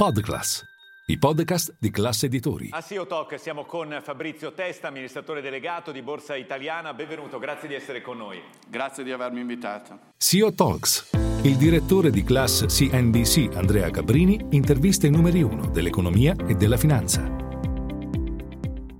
Podclass, i podcast di classe editori. A CEO Talk siamo con Fabrizio Testa, amministratore delegato di Borsa Italiana. Benvenuto, grazie di essere con noi. Grazie di avermi invitato. CEO Talks. Il direttore di Class CNBC, Andrea Cabrini, intervista i numeri uno dell'economia e della finanza.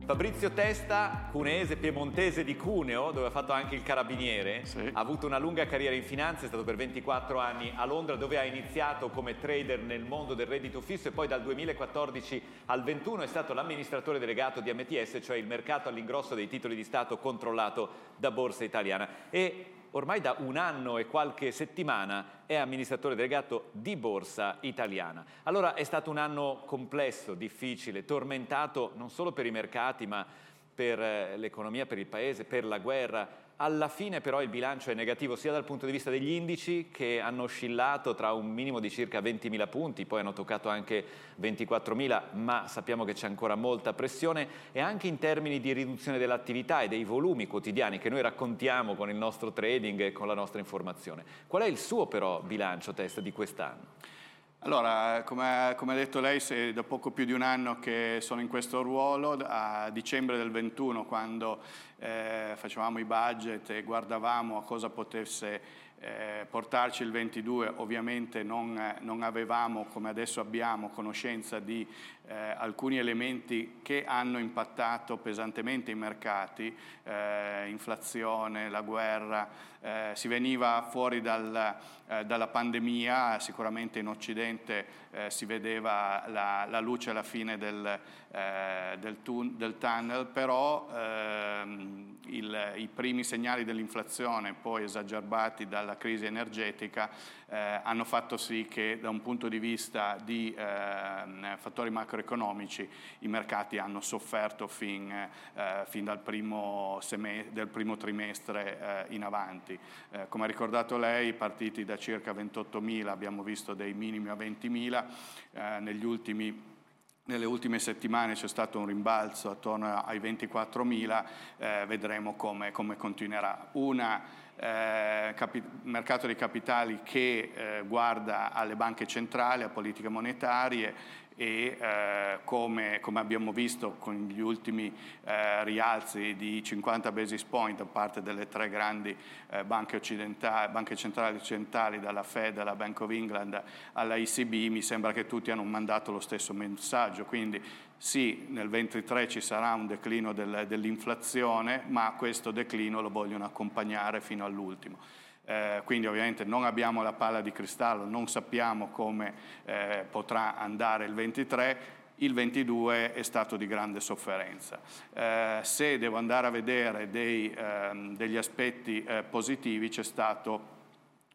Fabrizio Testa, cuneese, piemontese di Cuneo, dove ha fatto anche il carabiniere, sì. ha avuto una lunga carriera in finanza, è stato per 24 anni a Londra dove ha iniziato come trader nel mondo del reddito fisso e poi dal 2014 al 21 è stato l'amministratore delegato di MTS, cioè il mercato all'ingrosso dei titoli di Stato controllato da Borsa Italiana. E ormai da un anno e qualche settimana è amministratore delegato di Borsa Italiana. Allora è stato un anno complesso, difficile, tormentato non solo per i mercati ma per eh, l'economia, per il paese, per la guerra, alla fine però il bilancio è negativo sia dal punto di vista degli indici che hanno oscillato tra un minimo di circa 20.000 punti, poi hanno toccato anche 24.000, ma sappiamo che c'è ancora molta pressione e anche in termini di riduzione dell'attività e dei volumi quotidiani che noi raccontiamo con il nostro trading e con la nostra informazione. Qual è il suo però bilancio test di quest'anno? Allora, come, come, ha detto lei, se da poco più di un anno che sono in questo ruolo, a dicembre del 21, quando eh, facevamo i budget e guardavamo a cosa potesse eh, portarci il 22, ovviamente non, non, avevamo, come adesso abbiamo, conoscenza di eh, alcuni elementi che hanno impattato pesantemente i mercati, eh, inflazione, la guerra, eh, si veniva fuori dal, eh, dalla pandemia, sicuramente in Occidente si vedeva la, la, luce alla fine del, del, tun- del tunnel, però ehm, il, i primi segnali dell'inflazione, poi esagerbati dalla crisi energetica, eh, hanno fatto sì che da un punto di vista di eh, fattori macroeconomici i mercati hanno sofferto fin, eh, fin dal primo, sem- del primo trimestre eh, in avanti. Eh, come ha ricordato lei, partiti da circa 28.000 abbiamo visto dei minimi a 20.000, eh, negli ultimi nelle ultime settimane c'è stato un rimbalzo attorno ai 24.000, eh, vedremo come, come continuerà. Un eh, mercato dei capitali che eh, guarda alle banche centrali, a politiche monetarie e eh, come, come, abbiamo visto con gli ultimi eh, rialzi di 50 basis point da parte delle tre grandi eh, banche, banche, centrali occidentali, dalla Fed alla Bank of England alla ECB, mi sembra che tutti hanno mandato lo stesso messaggio, quindi sì, nel 23 ci sarà un declino del, dell'inflazione, ma questo declino lo vogliono accompagnare fino all'ultimo. Eh, quindi ovviamente non abbiamo la palla di cristallo, non sappiamo come eh, potrà andare il 23, il 22 è stato di grande sofferenza. Eh, se devo andare a vedere dei, ehm, degli aspetti eh, positivi c'è stato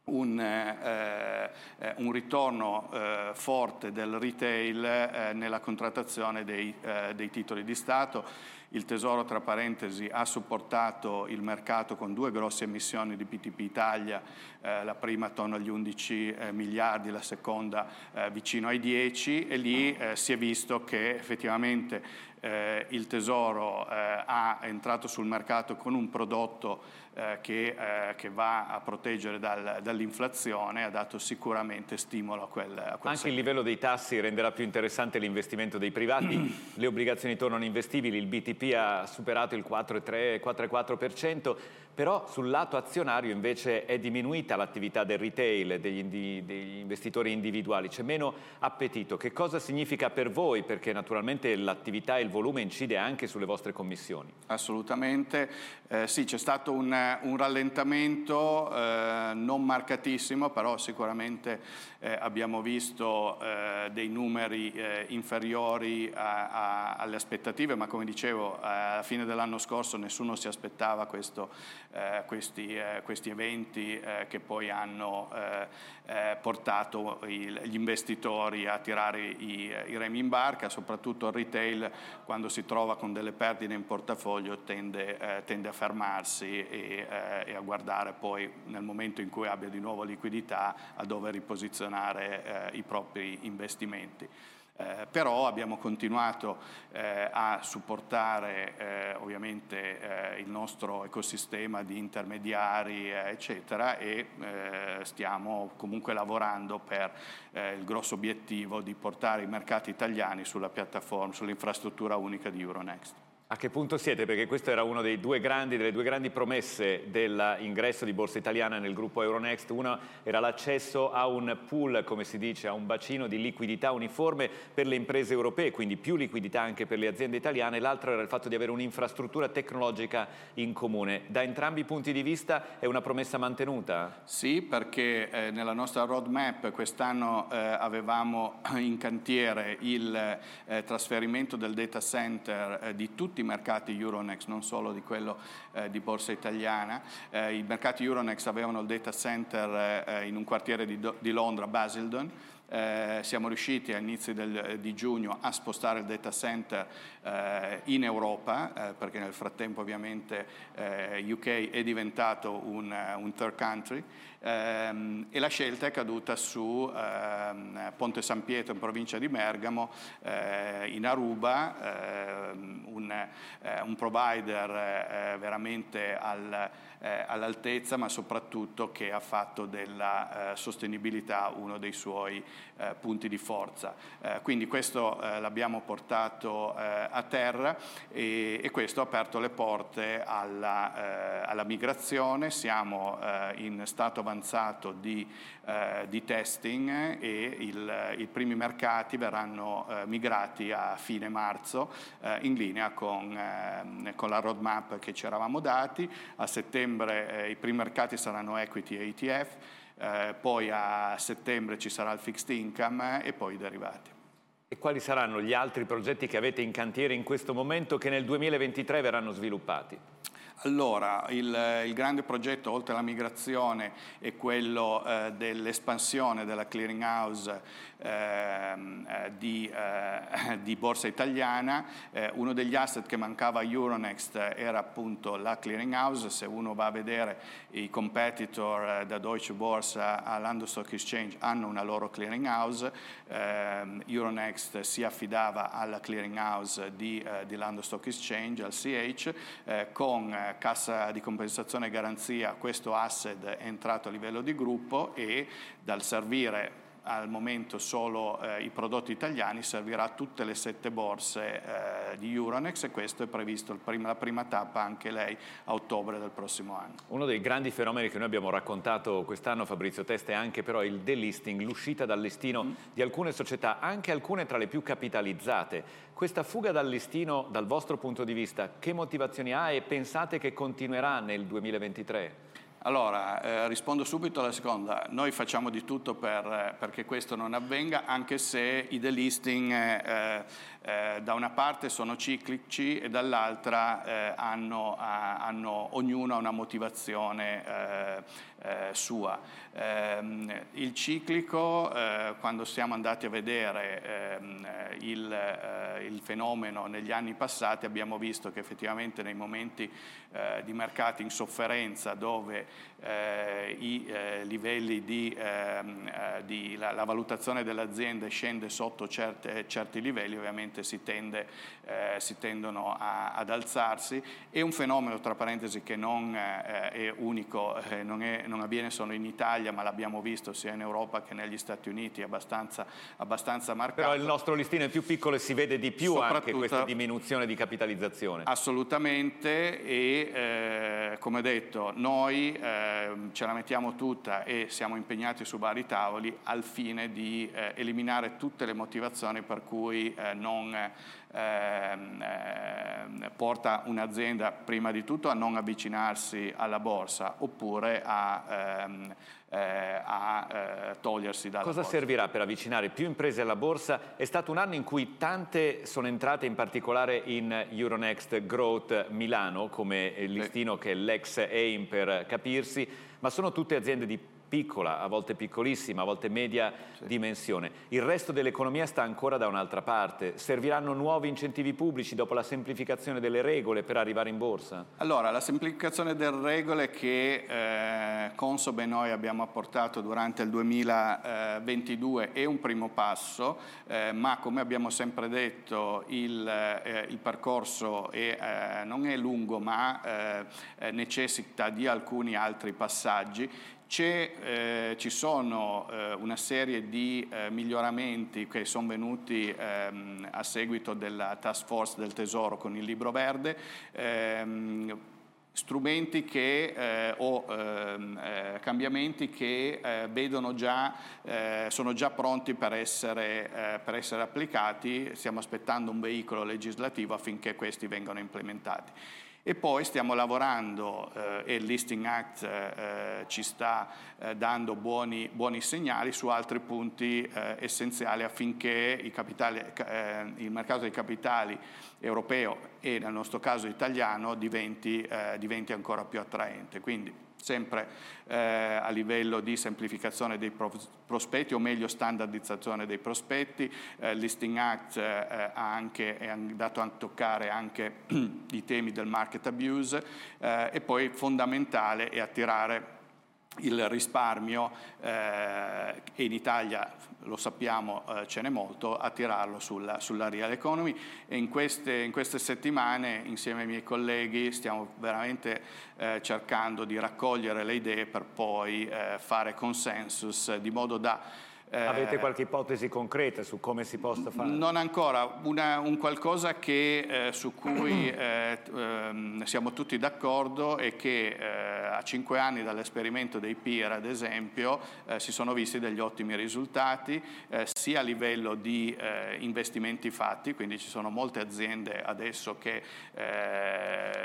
un, eh, eh, un, ritorno eh, forte del retail eh, nella contrattazione dei, eh, dei, titoli di Stato. Il Tesoro, tra parentesi, ha supportato il mercato con due grosse emissioni di BTP Italia, eh, la prima attorno agli 11 miliardi, la seconda vicino ai 10 e lì si è visto che effettivamente il Tesoro ha entrato sul mercato con un prodotto eh, che, eh, che, va a proteggere dal, dall'inflazione ha dato sicuramente stimolo a quel, a quel Anche settore. il livello dei tassi renderà più interessante l'investimento dei privati, le obbligazioni tornano investibili, il BTP ha superato il 4,3-4,4%, però sul lato azionario invece è diminuita l'attività del retail, degli, degli, investitori individuali, c'è meno appetito. Che cosa significa per voi? Perché naturalmente l'attività e il volume incide anche sulle vostre commissioni. Assolutamente, eh, sì c'è stato un, un rallentamento eh, non marcatissimo, però sicuramente eh, abbiamo visto eh, dei numeri eh, inferiori a, a, alle aspettative, ma come dicevo alla fine dell'anno scorso nessuno si aspettava questo eh, questi, eh, questi, eventi eh, che poi hanno eh, eh, portato il, gli investitori a tirare i, i, remi in barca, soprattutto il retail quando si trova con delle perdite in portafoglio tende, tende a fermarsi e, e, a guardare poi nel momento in cui abbia di nuovo liquidità a dove riposizionare i propri investimenti. Eh, però abbiamo continuato eh, a supportare eh, ovviamente eh, il nostro ecosistema di intermediari eh, eccetera e eh, stiamo comunque lavorando per il grosso obiettivo di portare i mercati italiani sulla piattaforma, sull'infrastruttura unica di Euronext. A che punto siete? Perché questo era una delle due grandi promesse dell'ingresso di Borsa Italiana nel gruppo Euronext. Una era l'accesso a un pool, come si dice, a un bacino di liquidità uniforme per le imprese europee, quindi più liquidità anche per le aziende italiane. L'altro era il fatto di avere un'infrastruttura tecnologica in comune. Da entrambi i punti di vista è una promessa mantenuta? Sì, perché eh, nella nostra roadmap quest'anno eh, avevamo in cantiere il eh, trasferimento del data center eh, di tutti i mercati Euronext, non solo di quello eh, di Borsa Italiana. Eh, I mercati Euronext avevano il data center eh, in un quartiere di, di Londra, Basildon, eh, siamo riusciti all'inizio del, di giugno a spostare il data center eh, in Europa, eh, perché nel frattempo ovviamente UK eh, è diventato un, un third country, ehm, e la scelta è caduta su ehm, Ponte San Pietro in provincia di Bergamo, eh, in Aruba, ehm, un, eh, un, provider veramente al eh, all'altezza, ma soprattutto che ha fatto della eh, sostenibilità uno dei suoi eh, punti di forza. Eh, quindi questo eh, l'abbiamo portato eh, a terra e, e, questo ha aperto le porte alla, alla migrazione, siamo in stato avanzato di, di testing e il, i primi mercati verranno migrati a fine marzo in linea con, con la roadmap che ci eravamo dati. A settembre settembre eh, i primi mercati saranno equity e ETF, eh, poi a settembre ci sarà il fixed income e poi i derivati. E quali saranno gli altri progetti che avete in cantiere in questo momento che nel 2023 verranno sviluppati? Allora, il, il, grande progetto, oltre alla migrazione, è quello eh, dell'espansione della clearing house ehm, eh, di, eh, di, Borsa Italiana. Eh, uno degli asset che mancava a Euronext era appunto la clearing house. Se uno va a vedere i competitor eh, da Deutsche Börse a London Stock Exchange hanno una loro clearing house. Ehm, Euronext si affidava alla clearing house di, eh, di London Stock Exchange, al CH, con cassa di compensazione e garanzia questo asset è entrato a livello di gruppo e dal servire al momento solo eh, i prodotti italiani, servirà a tutte le sette borse eh, di Euronext e questo è previsto prima, la prima tappa anche lei a ottobre del prossimo anno. Uno dei grandi fenomeni che noi abbiamo raccontato quest'anno Fabrizio Testa è anche però il delisting, l'uscita dal listino mm. di alcune società, anche alcune tra le più capitalizzate. Questa fuga dal listino dal vostro punto di vista che motivazioni ha e pensate che continuerà nel 2023? Allora, eh, rispondo subito alla seconda. Noi facciamo di tutto per, eh, perché questo non avvenga, anche se i delisting eh, eh, da una parte sono ciclici e dall'altra eh, hanno, hanno, ognuno una motivazione eh, sua. Ehm, il ciclico, quando siamo andati a vedere ehm, il, il, fenomeno negli anni passati, abbiamo visto che effettivamente nei momenti di mercati in sofferenza dove eh, i eh, livelli di, ehm, eh, di la, la, valutazione delle aziende scende sotto certe, certi livelli, ovviamente si, tende, eh, si tendono a, ad alzarsi. È un fenomeno, tra parentesi, che non eh, è unico, eh, non, è, non, avviene solo in Italia, ma l'abbiamo visto sia in Europa che negli Stati Uniti, abbastanza, abbastanza marcato. Però il nostro listino è più piccolo e si vede di più anche questa diminuzione di capitalizzazione. Assolutamente e come detto noi eh, ce la mettiamo tutta e siamo impegnati su vari tavoli al fine di eh, eliminare tutte le motivazioni per cui eh, non ehm, eh, porta un'azienda prima di tutto a non avvicinarsi alla borsa oppure a ehm, eh, a eh, togliersi dalla Cosa borsa. servirà per avvicinare più imprese alla borsa? È stato un anno in cui tante sono entrate in particolare in Euronext Growth Milano come listino sì. che è l'ex AIM per capirsi, ma sono tutte aziende di piccola, a volte piccolissima, a volte media sì. dimensione. Il resto dell'economia sta ancora da un'altra parte. Serviranno nuovi incentivi pubblici dopo la semplificazione delle regole per arrivare in borsa? Allora, la semplificazione delle regole che eh, Consob e noi abbiamo apportato durante il 2022 è un primo passo, eh, ma come abbiamo sempre detto il, eh, il percorso è, eh, non è lungo ma eh, necessita di alcuni altri passaggi eh, ci sono eh, una serie di eh, miglioramenti che sono venuti ehm, a seguito della task force del Tesoro con il libro verde, ehm, strumenti che, eh, o ehm, eh, cambiamenti che eh, già, eh, sono già pronti per essere, eh, per essere applicati, stiamo aspettando un veicolo legislativo affinché questi vengano implementati. E poi stiamo lavorando eh, e il Listing Act eh, ci sta eh, dando buoni, buoni, segnali su altri punti eh, essenziali affinché capitali, eh, il mercato dei capitali europeo e nel nostro caso italiano diventi, eh, diventi ancora più attraente. Quindi sempre eh, a livello di semplificazione dei prospetti o meglio standardizzazione dei prospetti. Eh, Listing Act eh, ha anche, è andato a toccare anche i temi del market abuse eh, e poi fondamentale è attirare il risparmio eh, e in Italia lo sappiamo eh, ce n'è molto, attirarlo sulla, sulla real economy. E in queste, in queste, settimane insieme ai miei colleghi stiamo veramente eh, cercando di raccogliere le idee per poi eh, fare consensus di modo da Avete qualche ipotesi concreta su come si possa fare? Non ancora, Una, un qualcosa che, eh, su cui eh, ehm, siamo tutti d'accordo è che eh, a cinque anni dall'esperimento dei PIR, ad esempio, eh, si sono visti degli ottimi risultati, eh, sia a livello di investimenti fatti, quindi ci sono molte aziende adesso che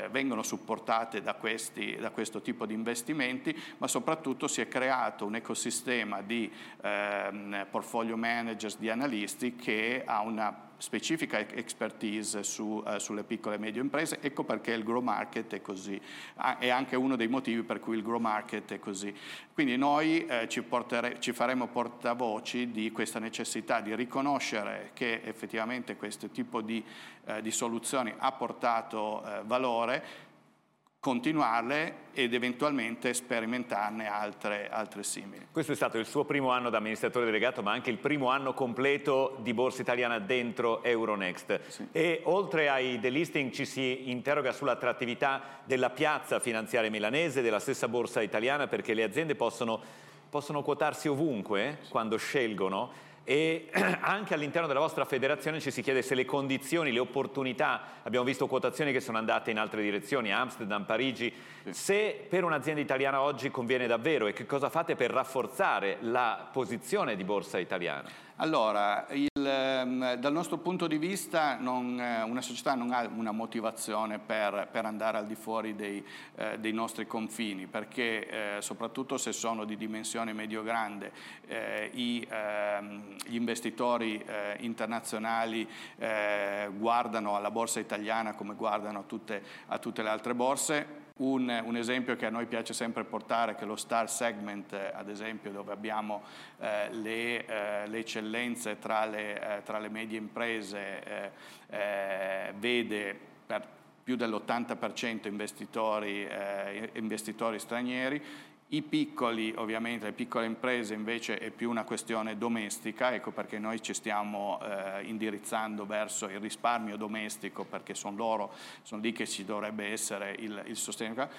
vengono supportate da, questi, da, questo tipo di investimenti, ma soprattutto si è creato un ecosistema di ehm, um, portfolio managers, di analisti che ha una specifica expertise su, uh, sulle piccole e medie imprese, ecco perché il grow market è così, ah, è anche uno dei motivi per cui il grow market è così. Quindi noi eh, ci, portere, ci, faremo portavoci di questa necessità di riconoscere che effettivamente questo tipo di, eh, di soluzioni ha portato eh, valore, continuarle ed eventualmente sperimentarne altre, altre, simili. Questo è stato il suo primo anno da amministratore delegato, ma anche il primo anno completo di Borsa Italiana dentro Euronext. Sì. E oltre ai delisting ci si interroga sull'attrattività della piazza finanziaria milanese, della stessa Borsa Italiana, perché le aziende possono, possono quotarsi ovunque sì. quando scelgono e anche all'interno della vostra federazione ci si chiede se le condizioni, le opportunità, abbiamo visto quotazioni che sono andate in altre direzioni, Amsterdam, Parigi, se per un'azienda italiana oggi conviene davvero e che cosa fate per rafforzare la posizione di borsa italiana? Allora, ehm, dal nostro punto di vista non, eh, una società non ha una motivazione per, per andare al di fuori dei, eh, dei nostri confini, perché eh, soprattutto se sono di dimensione medio-grande, eh, i, ehm, gli investitori eh, internazionali eh, guardano alla borsa italiana come guardano a tutte, a tutte le altre borse, un, un, esempio che a noi piace sempre portare, che è lo star segment, eh, ad esempio, dove abbiamo eh, le, eh, le, eccellenze tra le, eh, tra le medie imprese, eh, eh, vede per più dell'80% investitori, investitori stranieri, i piccoli, ovviamente, le piccole imprese invece è più una questione domestica, ecco perché noi ci stiamo eh, indirizzando verso il risparmio domestico perché sono loro, sono lì che ci dovrebbe essere il, il sostegno.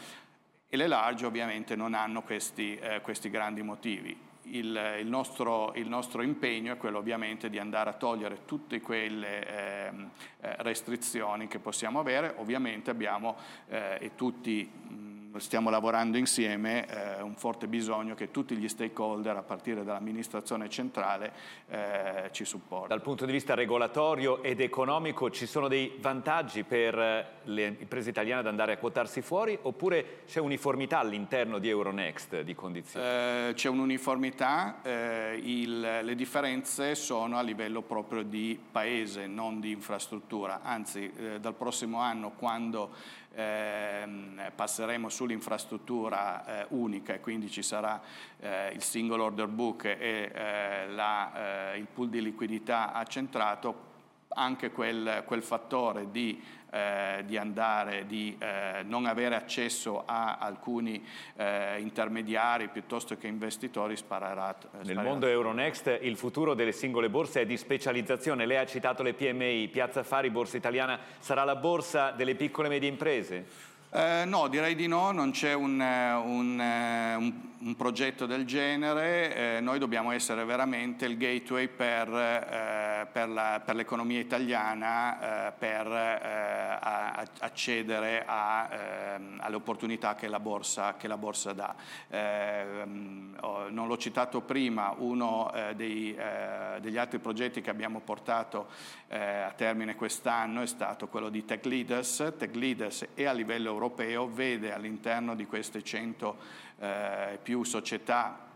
E le large ovviamente non hanno questi, eh, questi grandi motivi. Il, il, nostro, il, nostro, impegno è quello ovviamente di andare a togliere tutte quelle ehm, eh, restrizioni che possiamo avere, ovviamente abbiamo eh, e tutti stiamo lavorando insieme, eh, un forte bisogno che tutti gli stakeholder, a partire dall'amministrazione centrale, eh, ci supportino. Dal punto di vista regolatorio ed economico ci sono dei vantaggi per eh, le imprese italiane ad andare a quotarsi fuori oppure c'è uniformità all'interno di Euronext di condizioni? Eh, c'è un'uniformità, eh, il, le differenze sono a livello proprio di paese, non di infrastruttura, anzi eh, dal prossimo anno quando ehm, passeremo sull'infrastruttura eh, unica e quindi ci sarà eh, il single order book e eh, la, eh, il pool di liquidità accentrato, anche quel, quel fattore di eh, di andare, di eh, non avere accesso a alcuni eh, intermediari piuttosto che investitori sparerà. sparerà. Nel mondo Euronext il futuro delle singole borse è di specializzazione. Lei ha citato le PMI, Piazza Affari, Borsa Italiana, sarà la borsa delle piccole e medie imprese? Eh, no, direi di no, non c'è un, un, un un progetto del genere, eh, noi dobbiamo essere veramente il gateway per, eh, per, la, per l'economia italiana, eh, per eh, a, accedere a, ehm, alle opportunità che la borsa, che la borsa dà. Ehm, non l'ho citato prima, uno eh, dei, eh, degli altri progetti che abbiamo portato a termine quest'anno è stato quello di Tech Leaders. Tech Leaders e a livello europeo vede all'interno di queste 100 eh, più società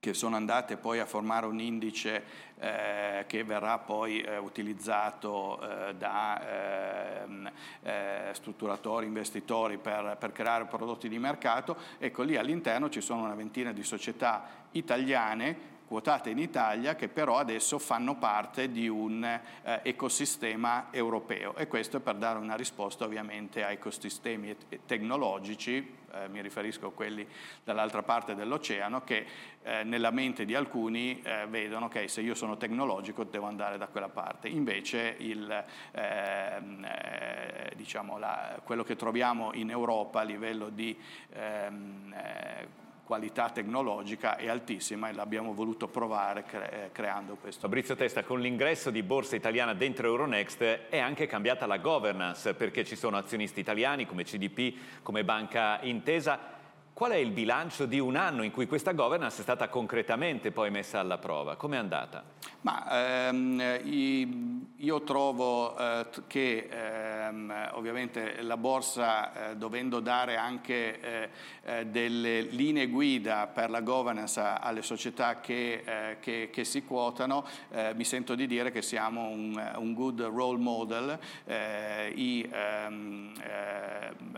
che sono andate poi a formare un indice eh, che verrà poi eh, utilizzato eh, da ehm, eh, strutturatori, investitori per, per, creare prodotti di mercato. Ecco lì all'interno ci sono una ventina di società italiane quotate in Italia che però adesso fanno parte di un eh, ecosistema europeo e questo è per dare una risposta ovviamente a ecosistemi tecnologici eh, mi riferisco a quelli dall'altra parte dell'oceano, che eh, nella mente di alcuni eh, vedono che se io sono tecnologico devo andare da quella parte. Invece il, ehm, eh, diciamo la, quello che troviamo in Europa a livello di ehm, eh, qualità tecnologica è altissima e l'abbiamo voluto provare cre- eh, creando questo. Fabrizio Testa, con l'ingresso di Borsa Italiana dentro Euronext è anche cambiata la governance perché ci sono azionisti italiani come CDP, come Banca Intesa. Qual è il bilancio di un anno in cui questa governance è stata concretamente poi messa alla prova? Come è andata? Ma, ehm, io trovo eh, che ehm, ovviamente la borsa eh, dovendo dare anche eh, eh delle linee guida per la governance alle società che, eh, che, che si quotano, eh, mi sento di dire che siamo un, un good role model. I, ehm,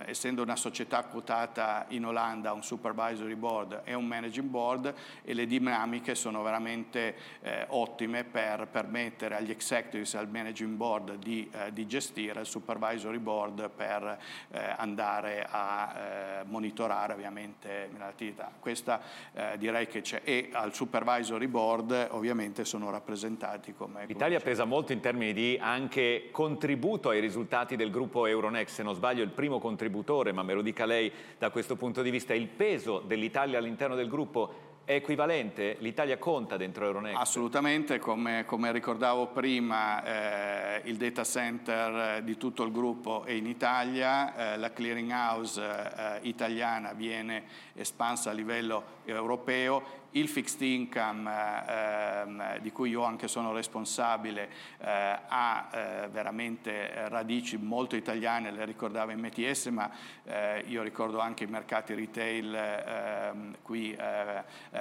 essendo una società quotata in Olanda un supervisory board e un managing board e le dinamiche sono veramente eh, ottime per permettere agli executives e al managing board di, eh, di, gestire il supervisory board per eh, andare a eh, monitorare ovviamente l'attività. Questa eh, direi che c'è e al supervisory board ovviamente sono rappresentati come... L'Italia pesa molto in termini di anche contributo ai risultati del gruppo Euronext, se non sbaglio il primo contributore, ma me lo dica lei da questo punto di vista, il peso dell'Italia all'interno del gruppo è equivalente? L'Italia conta dentro Euronext? Assolutamente, come, come ricordavo prima eh, il data center di tutto il gruppo è in Italia, eh, la clearing house eh, italiana viene espansa a livello europeo, il fixed income eh, di cui io anche sono responsabile eh, ha eh, veramente radici molto italiane, le ricordavo MTS, ma eh, io ricordo anche i mercati retail ehm, qui,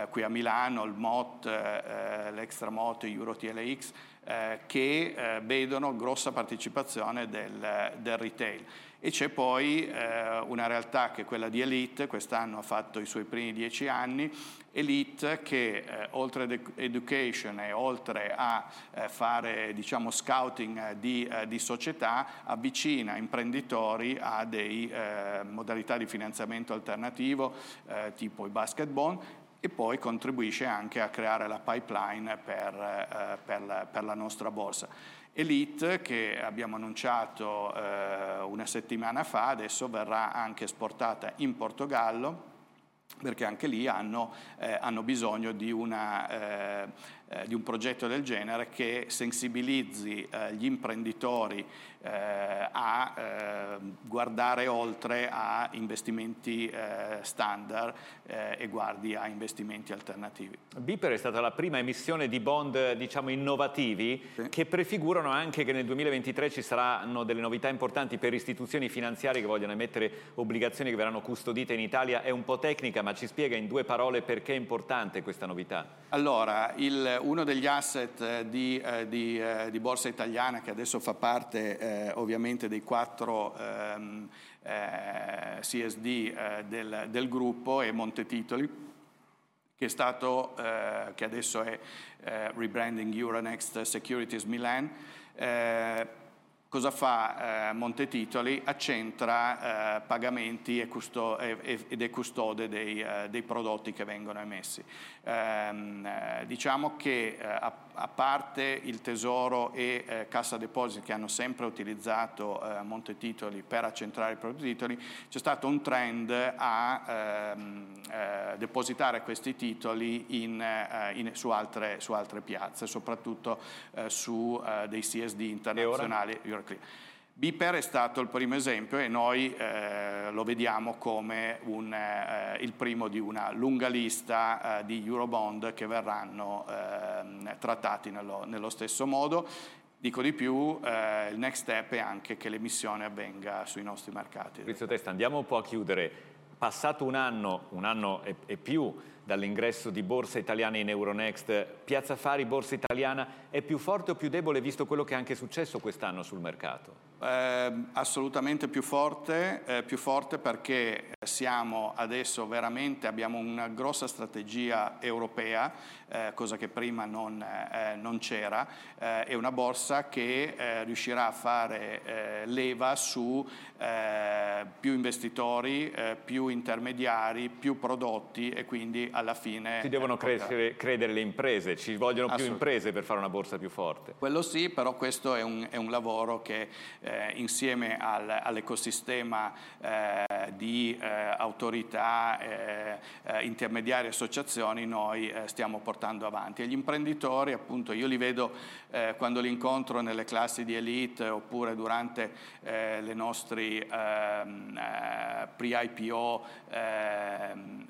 qui, a Milano, il MOT, l'Extra MOT, Euro TLX, che vedono grossa partecipazione del, del retail. E c'è poi eh, una realtà che è quella di Elite, quest'anno ha fatto i suoi primi dieci anni, Elite che eh, oltre ad education e oltre a eh, fare diciamo, scouting eh, di, eh, di, società avvicina imprenditori a delle eh, modalità di finanziamento alternativo tipo i basket bond e poi contribuisce anche a creare la pipeline per, per, la, per la nostra borsa. Elite che abbiamo annunciato eh, una settimana fa, adesso verrà anche esportata in Portogallo perché anche lì hanno, eh, hanno bisogno di, una, eh, eh di, un progetto del genere che sensibilizzi eh, gli imprenditori eh, a eh, guardare oltre a investimenti eh, standard eh, e guardi a investimenti alternativi. Biper è stata la prima emissione di bond diciamo, innovativi sì. che prefigurano anche che nel 2023 ci saranno delle novità importanti per istituzioni finanziarie che vogliono emettere obbligazioni che verranno custodite in Italia. È un po' tecnica ma ci spiega in due parole perché è importante questa novità. Allora, il, uno degli asset di, eh, di, eh, di, Borsa Italiana, che adesso fa parte eh, ovviamente dei quattro ehm, eh, CSD del, del, gruppo, è Monte Titoli che è stato, che adesso è rebranding Euronext Securities Milan, Cosa fa eh, Montetitoli? Accentra eh, pagamenti e custo- ed è custode dei, eh, dei, prodotti che vengono emessi. Ehm, eh, diciamo che eh, a, parte il Tesoro e eh, Cassa Depositi che hanno sempre utilizzato Montetitoli per accentrare i propri titoli, c'è stato un trend a ehm, depositare questi titoli in, in, su, altre, su, altre, piazze, soprattutto su dei CSD internazionali. Biper è stato il primo esempio e noi eh, lo vediamo come un, eh, il primo di una lunga lista eh, di Eurobond che verranno ehm, trattati nello, nello, stesso modo. Dico di più, eh, il next step è anche che l'emissione avvenga sui nostri mercati. Fabrizio Testa, andiamo un po' a chiudere. Passato un anno, un anno e, e più dall'ingresso di Borsa Italiana in Euronext, Piazza Fari, Borsa Italiana, è più forte o più debole visto quello che è anche successo quest'anno sul mercato? Eh, assolutamente più forte, eh, più forte perché siamo adesso veramente, abbiamo una grossa strategia europea, eh, cosa che prima non, eh, non c'era, eh, è una borsa che eh, riuscirà a fare leva su più investitori, più intermediari, più prodotti e quindi alla fine... Ci devono crescere, credere le imprese, ci vogliono più imprese per fare una borsa più forte. Quello sì, però questo è un, è un lavoro che eh, insieme al, all'ecosistema eh, di eh, autorità, eh, eh, intermediari e associazioni noi eh, stiamo portando avanti. E gli imprenditori, appunto, io li vedo quando li incontro nelle classi di elite oppure durante le nostre ehm, pre-IPO ehm,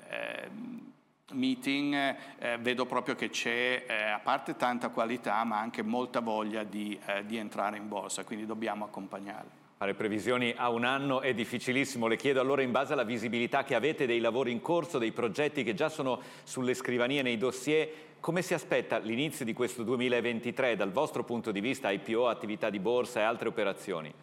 meeting eh, vedo proprio che c'è eh, a parte tanta qualità ma anche molta voglia di, eh, di entrare in borsa, quindi dobbiamo accompagnarli. Fare previsioni a un anno è difficilissimo, le chiedo allora in base alla visibilità che avete dei lavori in corso, dei progetti che già sono sulle scrivanie, nei dossier, come si aspetta l'inizio di questo 2023 dal vostro punto di vista, IPO, attività di borsa e altre operazioni?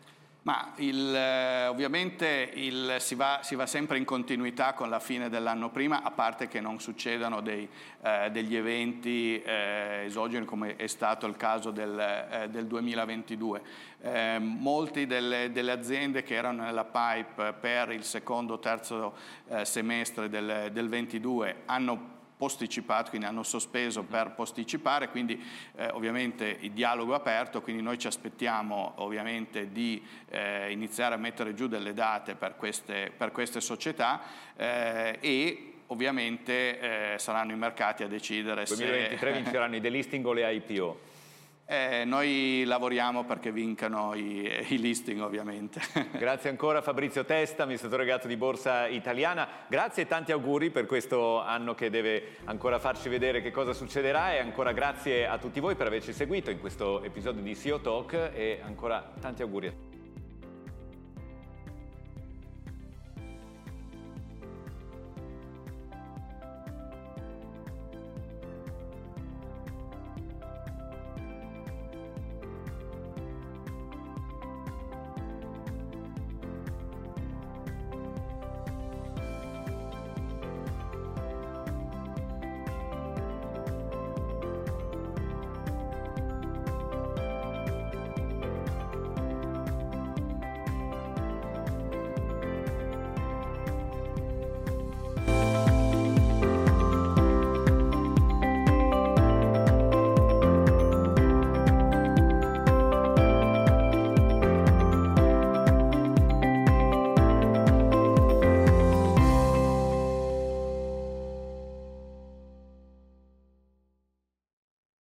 Ma il, eh, ovviamente il, si, va, si, va, sempre in continuità con la fine dell'anno prima, a parte che non succedano dei, eh, degli eventi eh, esogeni come è stato il caso del, eh, del 2022. Eh, molte delle, delle, aziende che erano nella pipe per il secondo o terzo eh, semestre del, del 22 hanno posticipato, quindi hanno sospeso per posticipare, quindi eh, ovviamente il dialogo è aperto, quindi noi ci aspettiamo ovviamente di eh, iniziare a mettere giù delle date per queste, per queste società eh, e ovviamente eh, saranno i mercati a decidere 2023 se... 2023 vinceranno i delisting o le IPO? Eh, noi lavoriamo perché vincano i, i, listing ovviamente. Grazie ancora Fabrizio Testa, amministratore delegato di Borsa Italiana. Grazie e tanti auguri per questo anno che deve ancora farci vedere che cosa succederà e ancora grazie a tutti voi per averci seguito in questo episodio di CEO Talk e ancora tanti auguri.